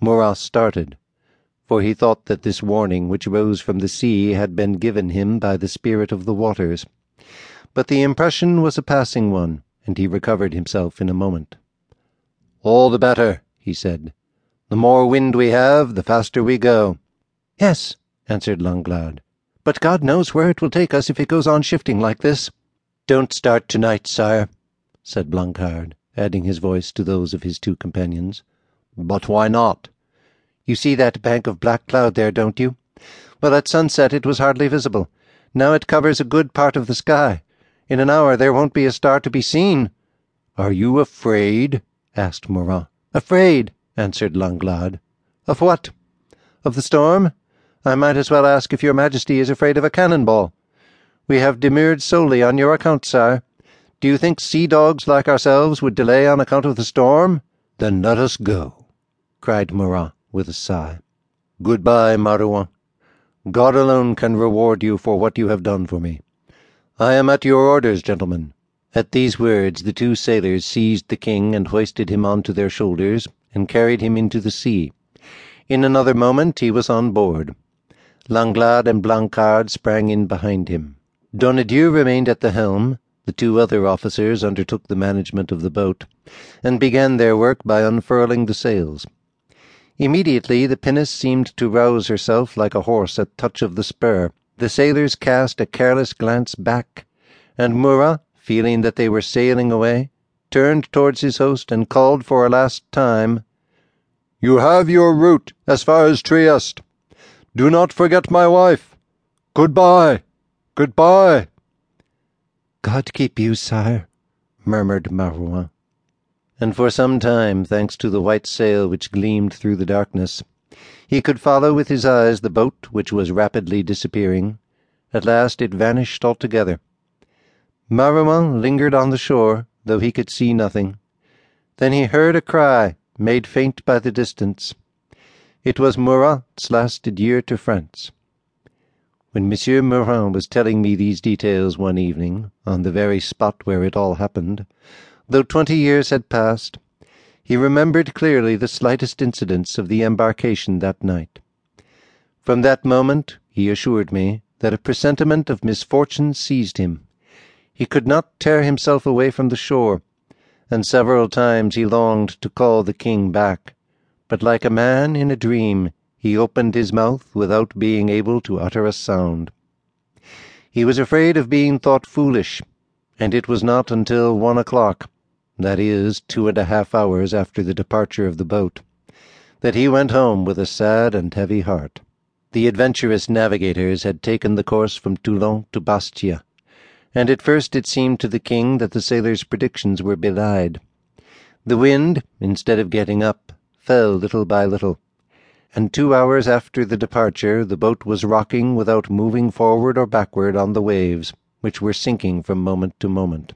Murat started, for he thought that this warning which rose from the sea had been given him by the spirit of the waters. But the impression was a passing one, and he recovered himself in a moment. All the better, he said. The more wind we have, the faster we go. Yes, answered Langlade. But God knows where it will take us if it goes on shifting like this. Don't start tonight, sire, said Blancard, adding his voice to those of his two companions. But why not? You see that bank of black cloud there, don't you? Well, at sunset it was hardly visible. Now it covers a good part of the sky. In an hour there won't be a star to be seen. Are you afraid? asked Marouin. Afraid, answered Langlade. Of what? Of the storm? I might as well ask if your majesty is afraid of a cannonball. We have demurred solely on your account, sire. Do you think sea dogs like ourselves would delay on account of the storm? Then let us go, cried Murat with a sigh. Goodbye, Marouin. God alone can reward you for what you have done for me. I am at your orders, gentlemen. At these words the two sailors seized the king and hoisted him on to their shoulders and carried him into the sea. In another moment he was on board. Langlade and Blancard sprang in behind him. Donadieu remained at the helm, the two other officers undertook the management of the boat, and began their work by unfurling the sails. Immediately the pinnace seemed to rouse herself like a horse at touch of the spur. The sailors cast a careless glance back, and Murat, feeling that they were sailing away, turned towards his host and called for a last time, You have your route as far as Trieste. Do not forget my wife. Goodbye. Goodbye. God keep you, sire, murmured Marouin and for some time, thanks to the white sail which gleamed through the darkness, he could follow with his eyes the boat which was rapidly disappearing. At last it vanished altogether. Marouin lingered on the shore, though he could see nothing. Then he heard a cry, made faint by the distance. It was Murat's last adieu to France. When Monsieur Marouin was telling me these details one evening, on the very spot where it all happened, Though twenty years had passed, he remembered clearly the slightest incidents of the embarkation that night. From that moment, he assured me that a presentiment of misfortune seized him. He could not tear himself away from the shore, and several times he longed to call the king back, but like a man in a dream, he opened his mouth without being able to utter a sound. He was afraid of being thought foolish, and it was not until one o'clock that is, two and a half hours after the departure of the boat, that he went home with a sad and heavy heart. The adventurous navigators had taken the course from Toulon to Bastia, and at first it seemed to the king that the sailors' predictions were belied. The wind, instead of getting up, fell little by little, and two hours after the departure the boat was rocking without moving forward or backward on the waves, which were sinking from moment to moment.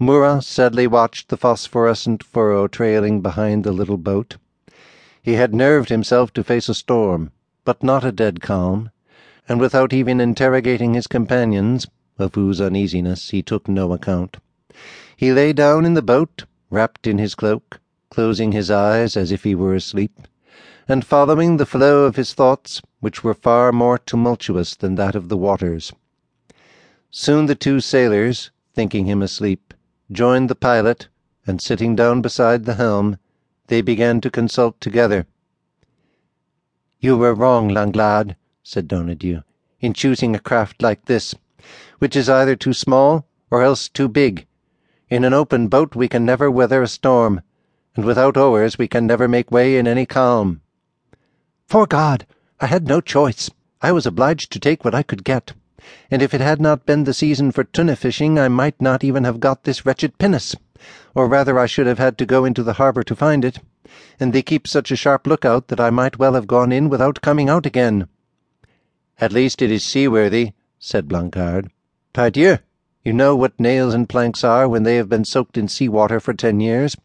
Murat sadly watched the phosphorescent furrow trailing behind the little boat. He had nerved himself to face a storm, but not a dead calm, and without even interrogating his companions, of whose uneasiness he took no account, he lay down in the boat, wrapped in his cloak, closing his eyes as if he were asleep, and following the flow of his thoughts, which were far more tumultuous than that of the waters. Soon the two sailors, thinking him asleep, joined the pilot, and sitting down beside the helm, they began to consult together. You were wrong, Langlade, said Donadieu, in choosing a craft like this, which is either too small or else too big. In an open boat we can never weather a storm, and without oars we can never make way in any calm. For God, I had no choice. I was obliged to take what I could get and if it had not been the season for tuna fishing I might not even have got this wretched pinnace, or rather I should have had to go into the harbour to find it, and they keep such a sharp lookout that I might well have gone in without coming out again. At least it is seaworthy, said Blancard. Pardieu, you know what nails and planks are when they have been soaked in sea water for ten years.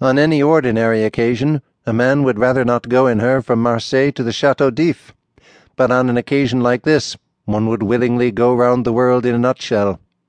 On any ordinary occasion, a man would rather not go in her from Marseilles to the Chateau d'If, but on an occasion like this, one would willingly go round the world in a nutshell.